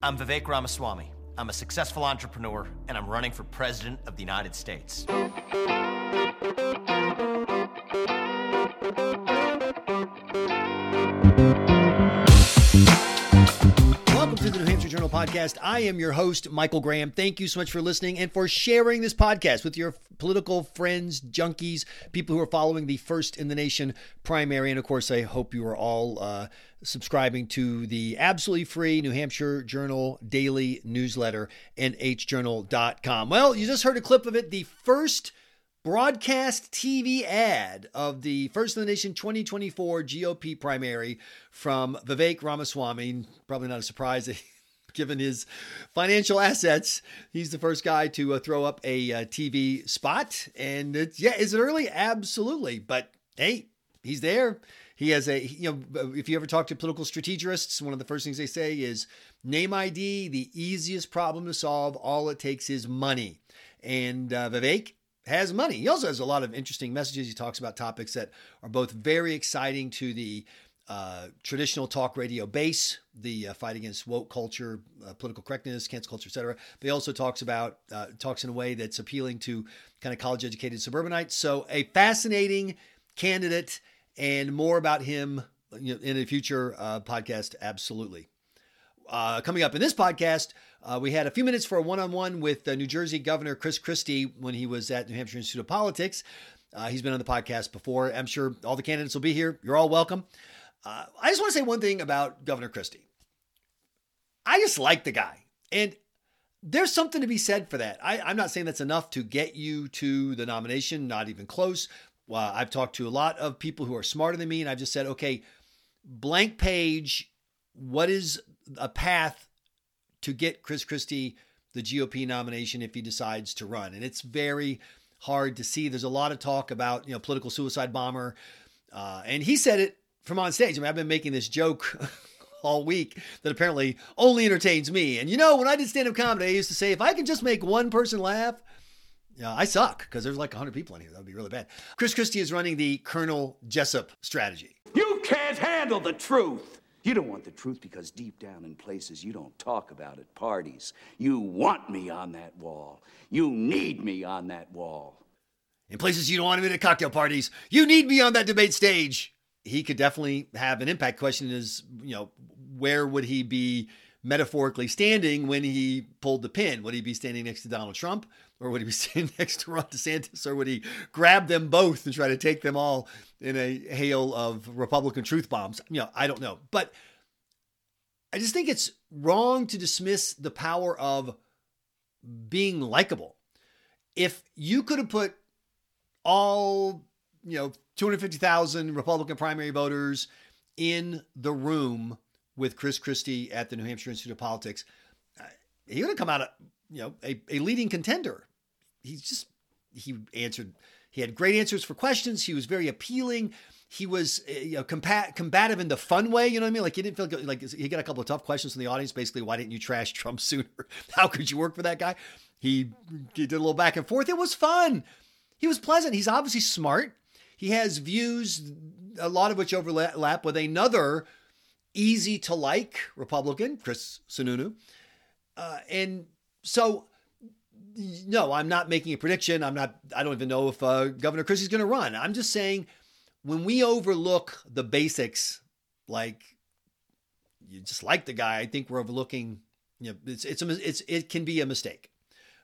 I'm Vivek Ramaswamy. I'm a successful entrepreneur, and I'm running for President of the United States. The Journal podcast. I am your host, Michael Graham. Thank you so much for listening and for sharing this podcast with your political friends, junkies, people who are following the first in the nation primary. And of course, I hope you are all uh, subscribing to the absolutely free New Hampshire Journal daily newsletter, nhjournal.com. Well, you just heard a clip of it. The first broadcast TV ad of the First in the Nation 2024 GOP primary from Vivek Ramaswamy. Probably not a surprise that given his financial assets, he's the first guy to uh, throw up a uh, TV spot. And it's, yeah, is it early? Absolutely. But hey, he's there. He has a, you know, if you ever talk to political strategists, one of the first things they say is name ID, the easiest problem to solve. All it takes is money. And uh, Vivek has money. He also has a lot of interesting messages. He talks about topics that are both very exciting to the uh, traditional talk radio base, the uh, fight against woke culture, uh, political correctness, cancel culture, etc. But he also talks about uh, talks in a way that's appealing to kind of college educated suburbanites. So a fascinating candidate, and more about him you know, in a future uh, podcast. Absolutely. Coming up in this podcast, we had a few minutes for a one on one with New Jersey Governor Chris Christie when he was at New Hampshire Institute of Politics. He's been on the podcast before. I'm sure all the candidates will be here. You're all welcome. Uh, I just want to say one thing about Governor Christie. I just like the guy. And there's something to be said for that. I, am not saying that's enough to get you to the nomination, not even close. Well, I've talked to a lot of people who are smarter than me, and I've just said, okay, blank page, what is a path to get Chris Christie the GOP nomination if he decides to run? And it's very hard to see. There's a lot of talk about, you know, political suicide bomber. Uh, and he said it from on stage. I mean, I've been making this joke all week that apparently only entertains me. And you know, when I did stand up comedy, I used to say, if I can just make one person laugh, yeah, I suck because there's like 100 people in here. That would be really bad. Chris Christie is running the Colonel Jessep strategy. You can't handle the truth. You don't want the truth because deep down in places you don't talk about at parties, you want me on that wall. You need me on that wall. In places you don't want him at cocktail parties, you need me on that debate stage he could definitely have an impact. Question is, you know, where would he be metaphorically standing when he pulled the pin? Would he be standing next to Donald Trump, or would he be standing next to Ron DeSantis, or would he grab them both and try to take them all in a hail of Republican truth bombs? You know, I don't know, but I just think it's wrong to dismiss the power of being likable. If you could have put all you know 250,000 Republican primary voters in the room with Chris Christie at the New Hampshire Institute of Politics, uh, he would have come out, a, you know, a, a leading contender. He's just he answered. He had great answers for questions. He was very appealing. He was uh, you know, combat, combative in the fun way. You know what I mean? Like he didn't feel like like he got a couple of tough questions from the audience. Basically, why didn't you trash Trump sooner? How could you work for that guy? He, he did a little back and forth. It was fun. He was pleasant. He's obviously smart. He has views, a lot of which overlap with another easy to like Republican, Chris Sununu. Uh, and so, no, I'm not making a prediction. I'm not, I don't even know if uh, Governor Christie's going to run. I'm just saying when we overlook the basics, like you just like the guy, I think we're overlooking, you know, it's, it's, a, it's, it can be a mistake.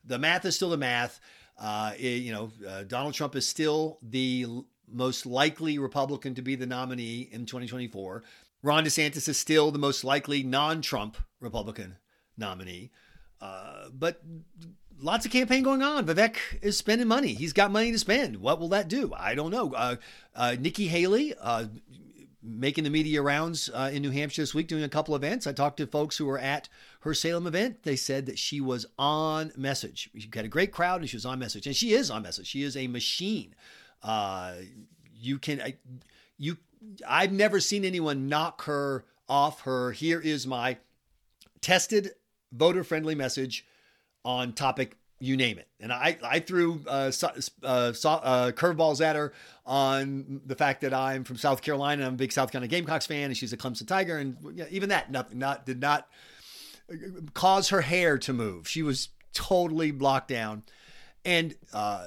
The math is still the math. Uh, it, you know, uh, Donald Trump is still the most likely Republican to be the nominee in 2024. Ron DeSantis is still the most likely non Trump Republican nominee. Uh, but lots of campaign going on. Vivek is spending money. He's got money to spend. What will that do? I don't know. Uh, uh, Nikki Haley, uh, making the media rounds uh, in New Hampshire this week, doing a couple events. I talked to folks who were at her Salem event. They said that she was on message. She had a great crowd and she was on message. And she is on message. She is a machine uh, you can, I, you, I've never seen anyone knock her off her. Here is my tested voter friendly message on topic you name it. And I, I threw uh, uh, uh, curveballs at her on the fact that I'm from South Carolina. I'm a big South Carolina Gamecocks fan, and she's a Clemson Tiger. And even that, nothing, not did not cause her hair to move. She was totally blocked down. And uh,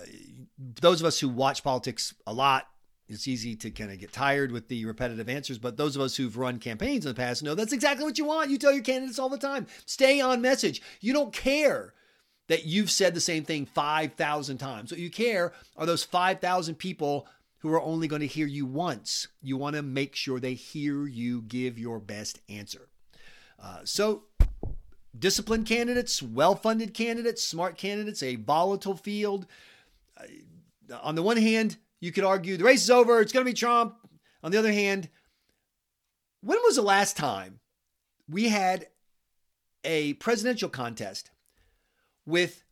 those of us who watch politics a lot, it's easy to kind of get tired with the repetitive answers. But those of us who've run campaigns in the past know that's exactly what you want. You tell your candidates all the time stay on message. You don't care that you've said the same thing 5,000 times. What you care are those 5,000 people who are only going to hear you once. You want to make sure they hear you give your best answer. Uh, so, disciplined candidates, well funded candidates, smart candidates, a volatile field. On the one hand, you could argue the race is over, it's going to be Trump. On the other hand, when was the last time we had a presidential contest with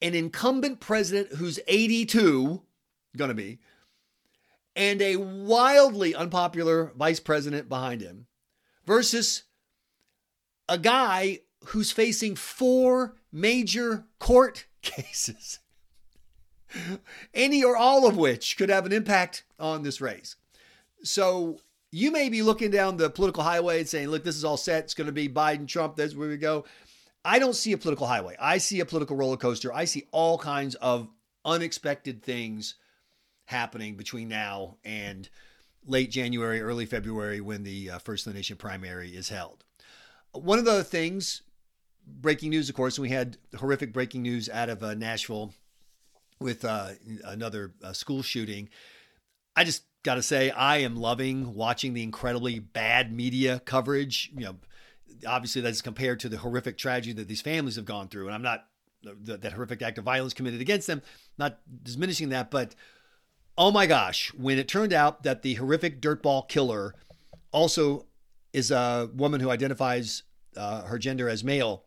an incumbent president who's 82, going to be, and a wildly unpopular vice president behind him versus a guy who's facing four major court cases, any or all of which could have an impact on this race. So you may be looking down the political highway and saying, look, this is all set. It's going to be Biden, Trump. That's where we go. I don't see a political highway. I see a political roller coaster. I see all kinds of unexpected things happening between now and late January, early February when the uh, First Nation primary is held. One of the things, breaking news, of course, we had horrific breaking news out of uh, Nashville with uh, another uh, school shooting. I just got to say, I am loving watching the incredibly bad media coverage. You know, obviously that's compared to the horrific tragedy that these families have gone through, and I'm not that horrific act of violence committed against them, not diminishing that, but oh my gosh, when it turned out that the horrific dirtball killer also is a woman who identifies uh, her gender as male,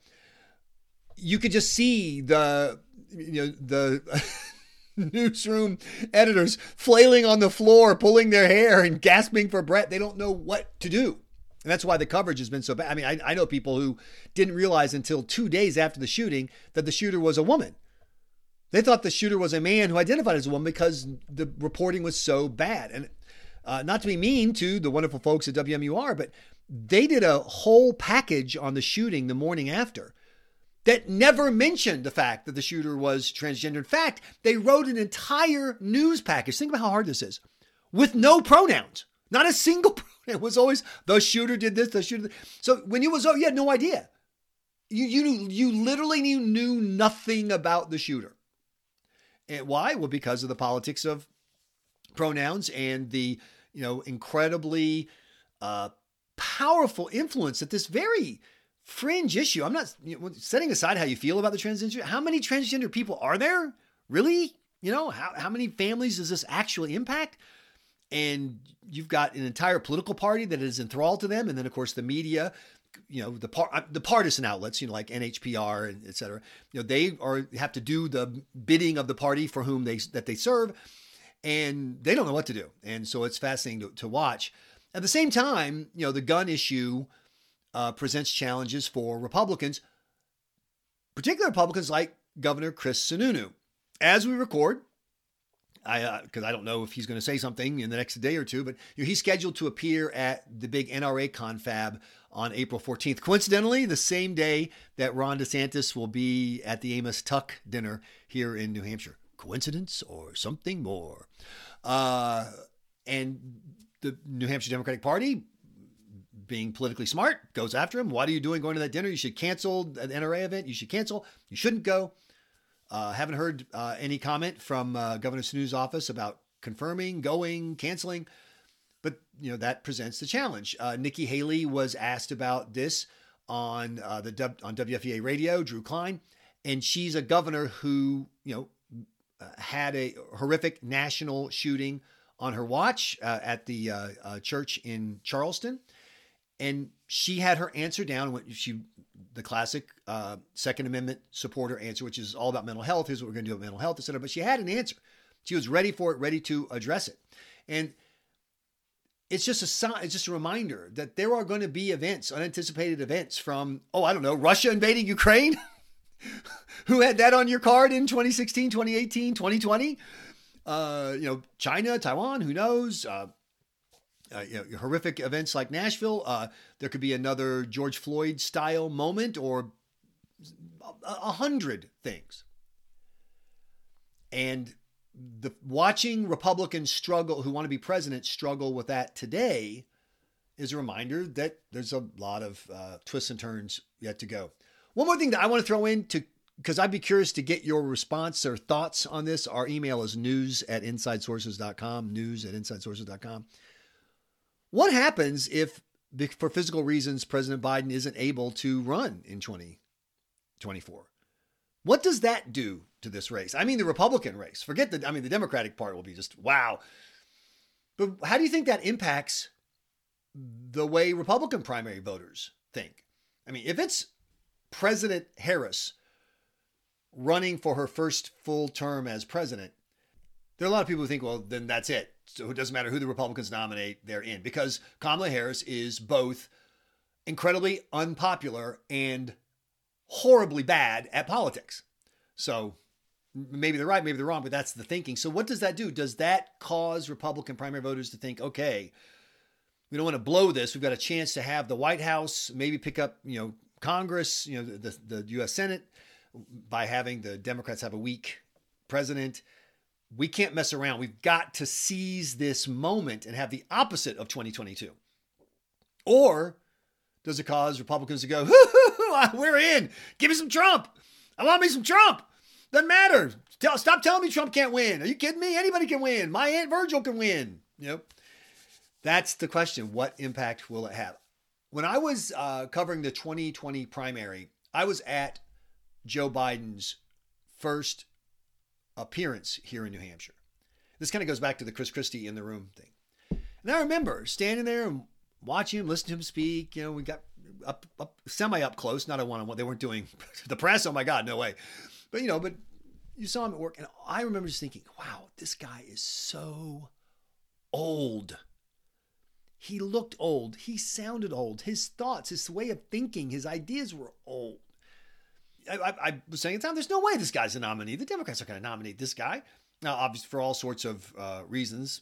you could just see the you know the newsroom editors flailing on the floor, pulling their hair and gasping for breath. They don't know what to do. And that's why the coverage has been so bad. I mean, I, I know people who didn't realize until two days after the shooting that the shooter was a woman. They thought the shooter was a man who identified as a woman because the reporting was so bad. And uh, not to be mean to the wonderful folks at WMUR, but they did a whole package on the shooting the morning after that never mentioned the fact that the shooter was transgender. In fact, they wrote an entire news package. Think about how hard this is with no pronouns, not a single pronoun. It was always the shooter did this, the shooter. So when you was, oh, you had no idea. You, you, you literally knew, knew nothing about the shooter. And why? Well, because of the politics of pronouns and the you know incredibly uh, powerful influence that this very fringe issue. I'm not you know, setting aside how you feel about the transgender. How many transgender people are there? Really? You know, how, how many families does this actually impact? And you've got an entire political party that is enthralled to them. And then, of course, the media you know the par- uh, the partisan outlets, you know, like NHPR and et cetera, you know, they are have to do the bidding of the party for whom they that they serve, and they don't know what to do. And so it's fascinating to, to watch. At the same time, you know, the gun issue uh, presents challenges for Republicans, particular Republicans like Governor Chris Sununu. As we record, I because uh, I don't know if he's going to say something in the next day or two, but you know, he's scheduled to appear at the big NRA confab on April 14th. Coincidentally, the same day that Ron DeSantis will be at the Amos Tuck dinner here in New Hampshire. Coincidence or something more? Uh, and the New Hampshire Democratic Party, being politically smart, goes after him. What are you doing going to that dinner? You should cancel an NRA event. You should cancel. You shouldn't go. Uh, haven't heard uh, any comment from uh, Governor Sununu's office about confirming, going, canceling. But you know that presents the challenge. Uh, Nikki Haley was asked about this on uh, the on WFEA radio, Drew Cline, and she's a governor who you know uh, had a horrific national shooting on her watch at the church in Charleston, and she had her answer down. When she the classic uh, Second Amendment supporter answer, which is all about mental health. Here's what we're going to do with mental health, etc. But she had an answer. She was ready for it, ready to address it, and it's just a sign. it's just a reminder that there are going to be events, unanticipated events from oh I don't know Russia invading Ukraine. Who had that on your card in 2016, 2018, 2020? Uh, you know, China, Taiwan, who knows? Uh, uh, you know, horrific events like Nashville. Uh, there could be another George Floyd style moment or a, a hundred things. And the watching Republicans struggle, who want to be president, struggle with that today, is a reminder that there's a lot of uh, twists and turns yet to go. One more thing that I want to throw in to because I'd be curious to get your response or thoughts on this. Our email is news at insidesources.com, news at insidesources.com. What happens if, for physical reasons, President Biden isn't able to run in 2024? What does that do to this race? I mean, the Republican race. Forget the, I mean, the Democratic part will be just wow. But how do you think that impacts the way Republican primary voters think? I mean, if it's President Harris running for her first full term as president, there are a lot of people who think, well, then that's it. So it doesn't matter who the Republicans nominate, they're in. Because Kamala Harris is both incredibly unpopular and horribly bad at politics. So maybe they're right, maybe they're wrong, but that's the thinking. So what does that do? Does that cause Republican primary voters to think, okay, we don't want to blow this. We've got a chance to have the White House, maybe pick up, you know, Congress, you know, the, the U.S. Senate by having the Democrats have a weak president. We can't mess around. We've got to seize this moment and have the opposite of 2022. Or does it cause Republicans to go, we're in. Give me some Trump. I want me some Trump. Doesn't matter. Tell, stop telling me Trump can't win. Are you kidding me? Anybody can win. My Aunt Virgil can win. Yep. That's the question. What impact will it have? When I was uh, covering the 2020 primary, I was at Joe Biden's first appearance here in New Hampshire. This kind of goes back to the Chris Christie in the room thing. And I remember standing there and watching him, listening to him speak. You know, we got up, up semi up close, not a one on one. They weren't doing the press. Oh my God, no way. But you know, but you saw him at work, and I remember just thinking, wow, this guy is so old. He looked old. He sounded old. His thoughts, his way of thinking, his ideas were old. I, I, was saying at the time, there's no way this guy's a nominee. The Democrats are going to nominate this guy. Now, obviously, for all sorts of uh, reasons,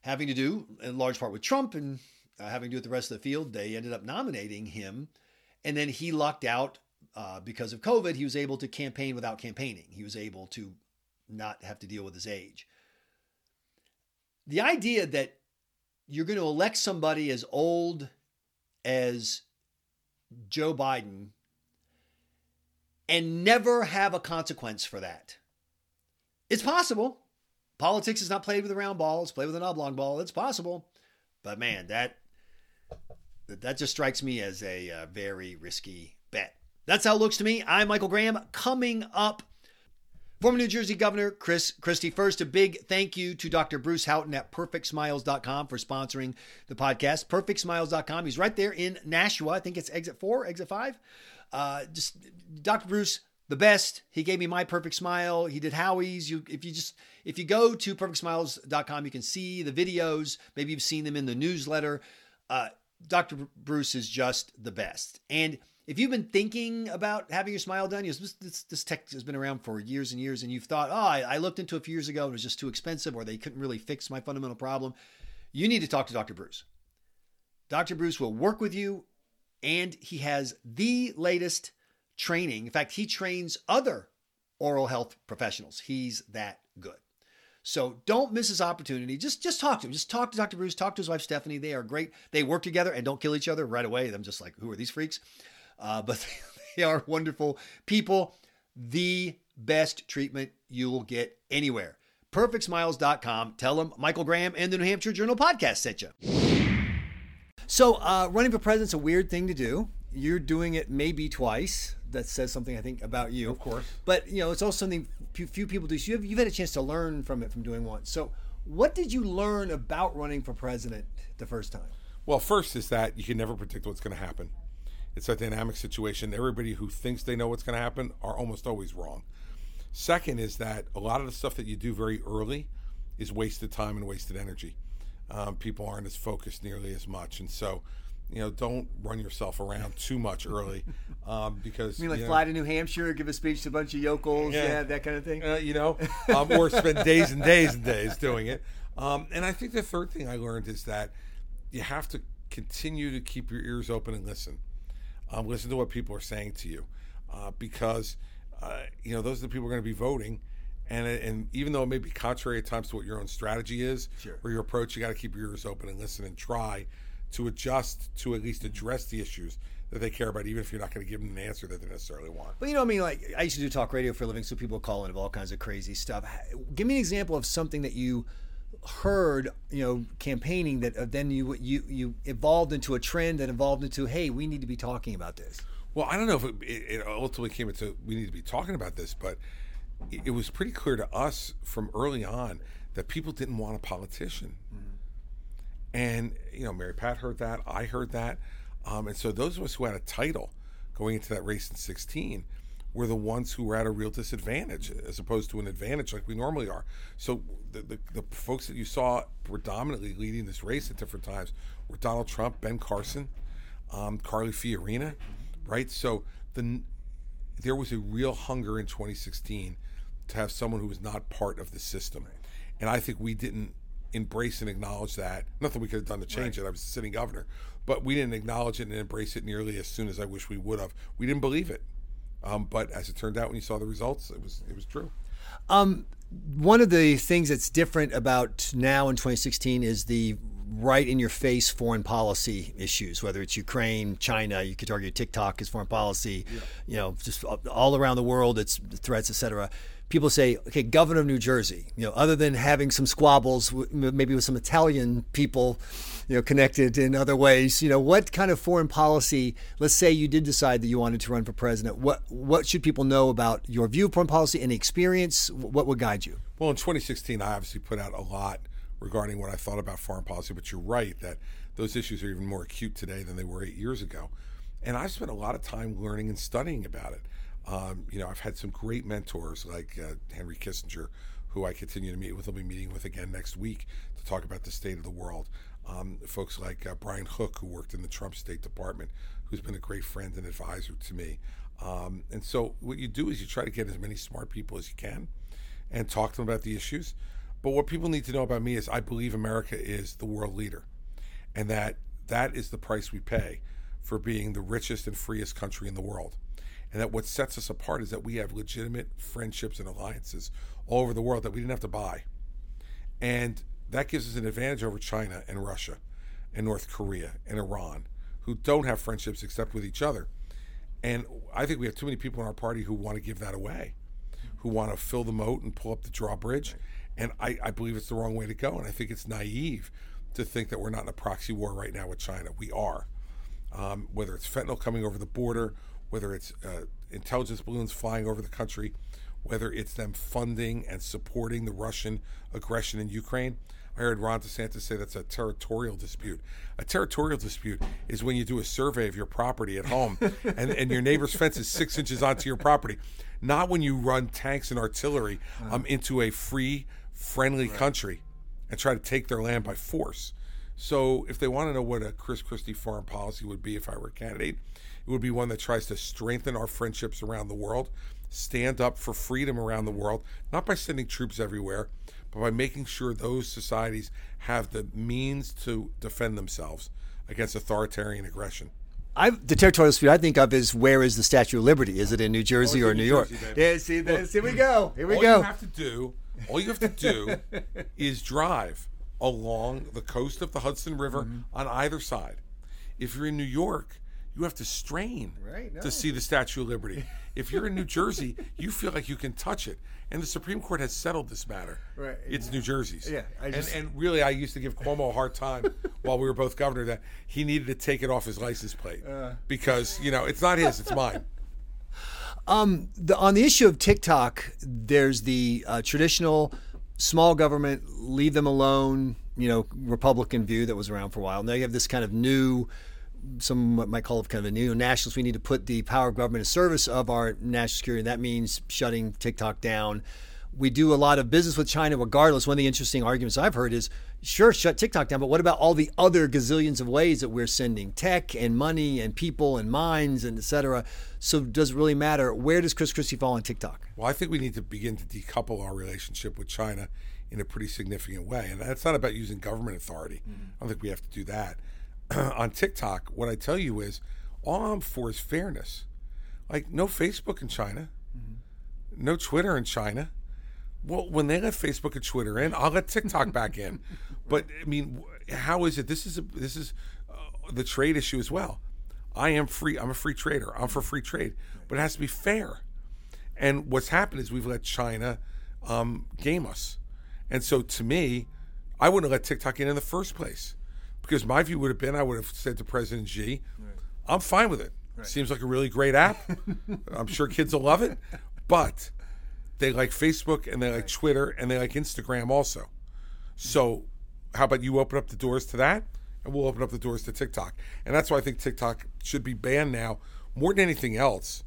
having to do in large part with Trump and uh, having to do with the rest of the field, they ended up nominating him. And then he lucked out uh, because of COVID. He was able to campaign without campaigning, he was able to not have to deal with his age. The idea that you're going to elect somebody as old as Joe Biden and never have a consequence for that. It's possible. Politics is not played with a round ball, it's played with an oblong ball. It's possible. But man, that that just strikes me as a uh, very risky bet. That's how it looks to me. I'm Michael Graham. Coming up, former New Jersey Governor Chris Christie. First, a big thank you to Dr. Bruce Houghton at perfectsmiles.com for sponsoring the podcast. Perfectsmiles.com. He's right there in Nashua. I think it's exit four, exit five. Uh, just Dr. Bruce, the best. He gave me my perfect smile. He did Howie's. You, if you just if you go to perfectsmiles.com, you can see the videos. Maybe you've seen them in the newsletter. Uh, Dr. Bruce is just the best. And if you've been thinking about having your smile done, you know, this, this, tech has been around for years and years, and you've thought, oh, I, I looked into a few years ago and it was just too expensive, or they couldn't really fix my fundamental problem. You need to talk to Dr. Bruce. Dr. Bruce will work with you, and he has the latest training. In fact, he trains other oral health professionals. He's that good. So don't miss this opportunity. Just just talk to him. Just talk to Dr. Bruce. Talk to his wife Stephanie. They are great. They work together and don't kill each other right away. I'm just like, who are these freaks? Uh, but they are wonderful people. The best treatment you will get anywhere. PerfectSmiles.com. Tell them Michael Graham and the New Hampshire Journal podcast sent you. So uh, running for president's a weird thing to do. You're doing it maybe twice that says something I think about you. Of course. But you know, it's also something few people do. So you've, you've had a chance to learn from it from doing one. So what did you learn about running for president the first time? Well, first is that you can never predict what's going to happen. It's a dynamic situation. Everybody who thinks they know what's going to happen are almost always wrong. Second is that a lot of the stuff that you do very early is wasted time and wasted energy. Um, people aren't as focused nearly as much, and so you know, don't run yourself around too much early, um, because you mean like you know, fly to New Hampshire, give a speech to a bunch of yokels, yeah, yeah that kind of thing. Uh, you know, um, or spend days and days and days doing it. Um, and I think the third thing I learned is that you have to continue to keep your ears open and listen. Um, listen to what people are saying to you, uh, because uh, you know those are the people who are going to be voting. And, and even though it may be contrary at times to what your own strategy is Sure. or your approach, you got to keep your ears open and listen and try to adjust to at least address the issues that they care about, even if you're not going to give them an answer that they necessarily want. But you know, I mean, like I used to do talk radio for a living, so people call in of all kinds of crazy stuff. Give me an example of something that you heard, you know, campaigning that uh, then you you you evolved into a trend that evolved into, hey, we need to be talking about this. Well, I don't know if it, it ultimately came into we need to be talking about this, but it, was pretty clear to us from early on that people didn't want a politician. And you know, Mary Pat heard that, I heard that, um, and so those of us who had a title going into that race in '16 were the ones who were at a real disadvantage as opposed to an advantage like we normally are. So the, the, the folks that you saw predominantly leading this race at different times were Donald Trump, Ben Carson, um, Carly Fiorina, right? So the there was a real hunger in 2016 to have someone who was not part of the system, and I think we didn't embrace and acknowledge that. Nothing we could have done to change it. I was the sitting governor, but we didn't acknowledge it and embrace it nearly as soon as I wish we would have. We didn't believe it, um, but as it turned out, when you saw the results, it was it was true. One of the things that's different about now in 2016 is the right in your face foreign policy issues, whether it's Ukraine, China, you could argue TikTok is foreign policy, you know, just all around the world, it's threats, etc. People say, okay, governor of New Jersey, you know, other than having some squabbles, maybe with some Italian people, you know, connected in other ways, you know, what kind of foreign policy, let's say you did decide that you wanted to run for president, what, what should people know about your view of foreign policy and experience? What would guide you? Well, in 2016, I obviously put out a lot regarding what I thought about foreign policy, but you're right that those issues are even more acute today than they were eight years ago. And I've spent a lot of time learning and studying about it. Um, you know, I've had some great mentors like uh, Henry Kissinger, who I continue to meet with. I'll be meeting with again next week to talk about the state of the world. Um, folks like uh, Brian Hook, who worked in the Trump State Department, who's been a great friend and advisor to me. Um, and so, what you do is you try to get as many smart people as you can and talk to them about the issues. But what people need to know about me is I believe America is the world leader, and that that is the price we pay for being the richest and freest country in the world. And that what sets us apart is that we have legitimate friendships and alliances all over the world that we didn't have to buy. And that gives us an advantage over China and Russia and North Korea and Iran, who don't have friendships except with each other. And I think we have too many people in our party who want to give that away, who want to fill the moat and pull up the drawbridge. And I, I believe it's the wrong way to go. And I think it's naive to think that we're not in a proxy war right now with China. We are. Um, whether it's fentanyl coming over the border, whether it's uh, intelligence balloons flying over the country, whether it's them funding and supporting the Russian aggression in Ukraine. I heard Ron DeSantis say that's a territorial dispute. A territorial dispute is when you do a survey of your property at home and, and your neighbor's fence is six inches onto your property, not when you run tanks and artillery um, into a free, friendly country and try to take their land by force. So, if they want to know what a Chris Christie foreign policy would be if I were a candidate, it would be one that tries to strengthen our friendships around the world, stand up for freedom around the world, not by sending troops everywhere, but by making sure those societies have the means to defend themselves against authoritarian aggression. I, the territorial dispute I think of is where is the Statue of Liberty? Is it in New oh, Jersey Oh, or in New New York? Jersey, baby. yeah, see, this, here we go. Here we all go. you have to do, all you have to do, is drive along the coast of the Hudson River Mm-hmm. on either side. If you're in New York, you have to strain Right, no. to see the Statue of Liberty. If you're in New Jersey, you feel like you can touch it. And the Supreme Court has settled this matter. Right. It's New Jersey's. Yeah, I just- and, and really, I used to give Cuomo a hard time while we were both governor that he needed to take it off his license plate Uh. because, you know, it's not his, it's mine. The, on the issue of TikTok, there's the uh, traditional small government, leave them alone, you know, Republican view that was around for a while. Now you have this kind of new, some might call it kind of a new nationalist. We need to put the power of government in service of our national security. And that means shutting TikTok down. We do a lot of business with China regardless. One of the interesting arguments I've heard is sure, shut TikTok down, but what about all the other gazillions of ways that we're sending tech and money and people and minds and et cetera? So does it really matter? Where does Chris Christie fall on TikTok? Well, I think we need to begin to decouple our relationship with China in a pretty significant way. And that's not about using government authority. Mm-hmm. I don't think we have to do that. on TikTok, what I tell you is all I'm for is fairness. Like, no Facebook in China, mm-hmm. no Twitter in China. Well, when they let Facebook and Twitter in, I'll let TikTok back in. But I mean, how is it? This is a, this is uh, the trade issue as well. I am free. I'm a free trader. I'm for free trade, but it has to be fair. And what's happened is we've let China um, game us. And so to me, I wouldn't have let TikTok in in the first place because my view would have been I would have said to President Xi, right. I'm fine with it. Right. Seems like a really great app. I'm sure kids will love it. But they like Facebook and they like Twitter and they like Instagram also. So, how about you open up the doors to that? And we'll open up the doors to TikTok. And that's why I think TikTok should be banned now more than anything else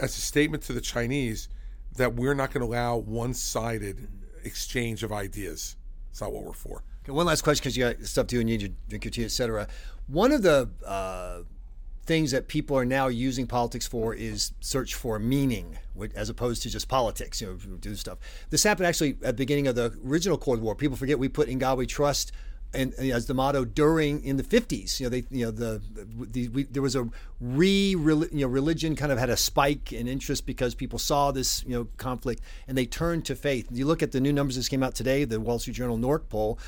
as a statement to the Chinese that we're not going to allow one sided exchange of ideas. It's not what we're for. Okay, one last question because you got stuff to do and you need to drink your tea, et cetera. One of the uh, things that people are now using politics for is search for meaning as opposed to just politics, you know, do stuff. This happened actually at the beginning of the original Cold War. People forget we put in God we trust and, as the motto during in the 50s you know they you know the, the we, there was a re you know religion kind of had a spike in interest because people saw this you know conflict and they turned to faith you look at the new numbers that came out today the Wall Street Journal NORC poll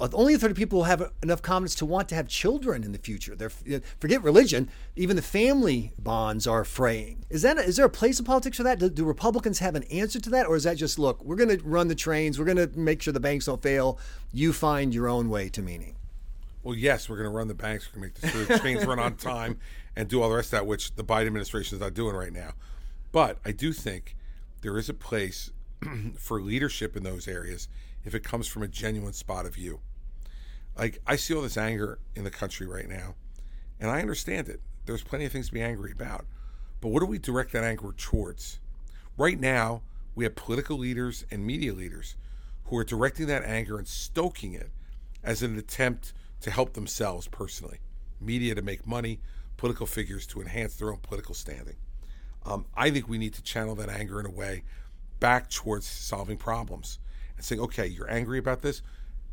only a third of people have enough confidence to want to have children in the future. They're forget religion; even the family bonds are fraying. Is that a, is there a place in politics for that? Do, do, Republicans have an answer to that, or is that just look? We're going to run the trains. We're going to make sure the banks don't fail. You find your own way to meaning. Well, yes, we're going to run the banks. We're going to make the trains run on time and do all the rest of that, which the Biden administration is not doing right now. But I do think there is a place for leadership in those areas if it comes from a genuine spot of you. Like, I see all this anger in the country right now, and I understand it. There's plenty of things to be angry about. But what do we direct that anger towards? Right now, we have political leaders and media leaders who are directing that anger and stoking it as an attempt to help themselves personally. Media to make money, political figures to enhance their own political standing. Um, I think we need to channel that anger in a way back towards solving problems and saying, okay, you're angry about this.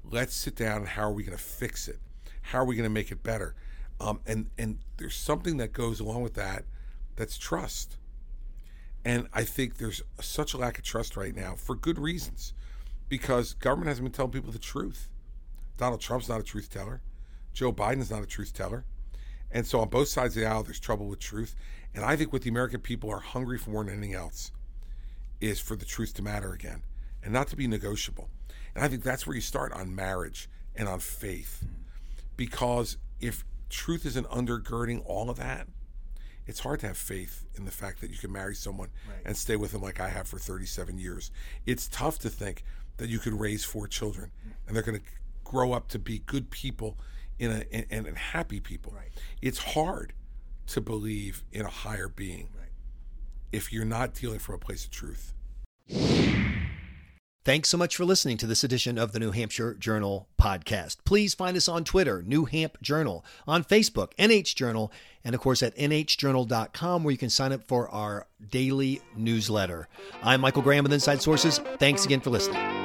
Let's sit down and how are we going to fix it? How are we going to make it better? Um, and and there's something that goes along with that that's trust. And I think there's such a lack of trust right now for good reasons, because government hasn't been telling people the truth. Donald Trump's not a truth teller. Joe Biden's not a truth teller. And so on both sides of the aisle, there's trouble with truth. And I think what the American people are hungry for more than anything else is for the truth to matter again and not to be negotiable. And I think that's where you start on marriage and on faith. Because if truth isn't undergirding all of that, it's hard to have faith in the fact that you can marry someone right. and stay with them like I have for 37 years. It's tough to think that you could raise four children and they're going to grow up to be good people in a and, and happy people. Right. It's hard to believe in a higher being right. if you're not dealing from a place of truth. Thanks so much for listening to this edition of the New Hampshire Journal podcast. Please find us on Twitter, New Hamp Journal, on Facebook, NH Journal, and of course at nhjournal.com where you can sign up for our daily newsletter. I'm Michael Graham with Inside Sources. Thanks again for listening.